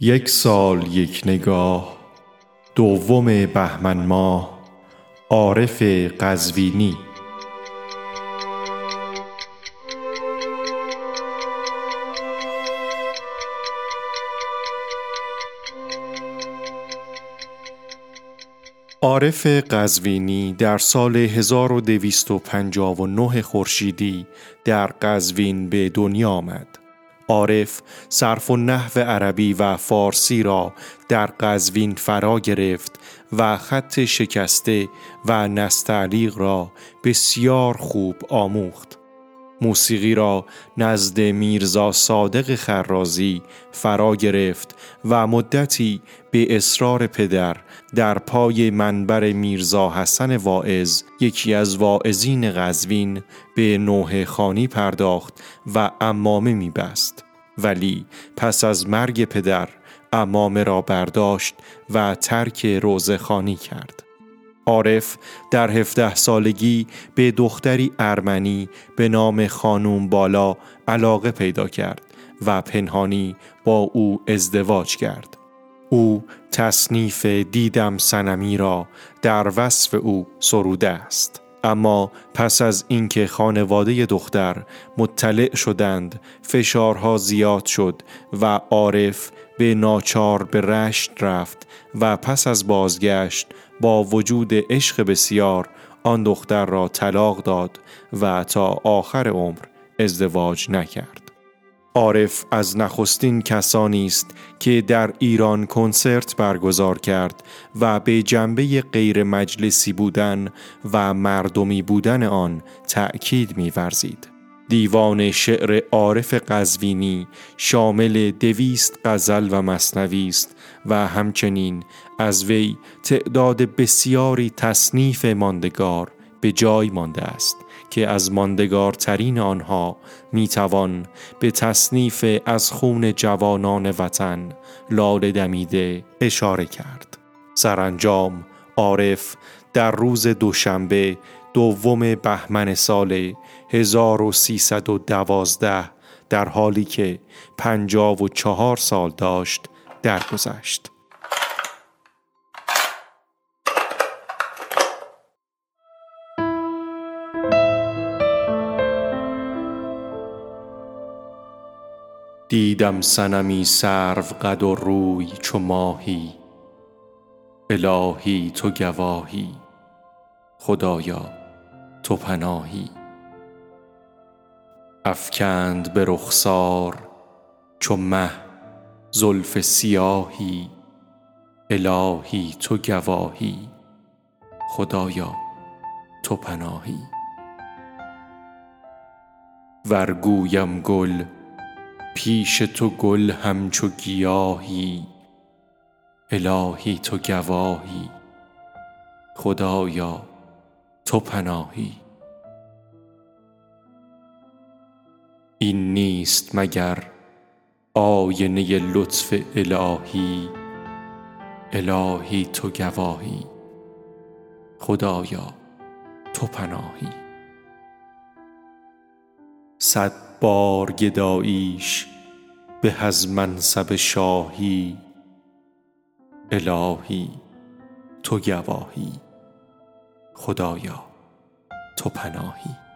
یک سال یک نگاه دوم بهمن ماه عارف قزوینی عارف قزوینی در سال 1259 خورشیدی در قزوین به دنیا آمد. عارف صرف و نحو عربی و فارسی را در قزوین فرا گرفت و خط شکسته و نستعلیق را بسیار خوب آموخت. موسیقی را نزد میرزا صادق خرازی فرا گرفت و مدتی به اصرار پدر در پای منبر میرزا حسن واعظ یکی از واعظین قزوین به نوه خانی پرداخت و امامه میبست. ولی پس از مرگ پدر امامه را برداشت و ترک روزه خانی کرد. عارف در هفته سالگی به دختری ارمنی به نام خانوم بالا علاقه پیدا کرد و پنهانی با او ازدواج کرد. او تصنیف دیدم سنمی را در وصف او سروده است. اما پس از اینکه خانواده دختر مطلع شدند فشارها زیاد شد و عارف به ناچار به رشت رفت و پس از بازگشت با وجود عشق بسیار آن دختر را طلاق داد و تا آخر عمر ازدواج نکرد. عارف از نخستین کسانی است که در ایران کنسرت برگزار کرد و به جنبه غیر مجلسی بودن و مردمی بودن آن تأکید می‌ورزید. دیوان شعر عارف قزوینی شامل دویست غزل و مصنوی است و همچنین از وی تعداد بسیاری تصنیف ماندگار به جای مانده است که از ماندگارترین آنها می‌توان به تصنیف از خون جوانان وطن لال دمیده اشاره کرد سرانجام عارف در روز دوشنبه دوم بهمن سال 1312 در حالی که پنجاب و چهار سال داشت درگذشت. دیدم سنمی سرو قد و روی چو ماهی. الهی تو گواهی خدایا تو پناهی. افکند به رخسار چو مه زلف سیاهی. الهی تو گواهی خدایا تو پناهی. ورگویم گل پیش تو گل همچو گیاهی الهی تو گواهی خدایا تو پناهی. این نیست مگر آینه لطف الهی الهی تو گواهی خدایا تو پناهی. صد بار گداییش به از منصب شاهی. الهی تو گواهی. خدایا تو پناهی.